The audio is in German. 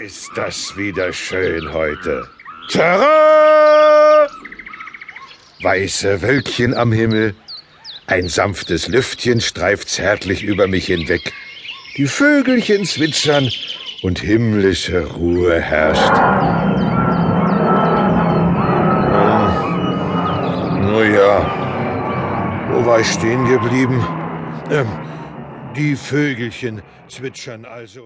Ist das wieder schön heute. Tada! Weiße Wölkchen am Himmel, ein sanftes Lüftchen streift zärtlich über mich hinweg. Die Vögelchen zwitschern und himmlische Ruhe herrscht. Hm. Nun ja, wo war ich stehen geblieben? Ähm, die Vögelchen zwitschern also.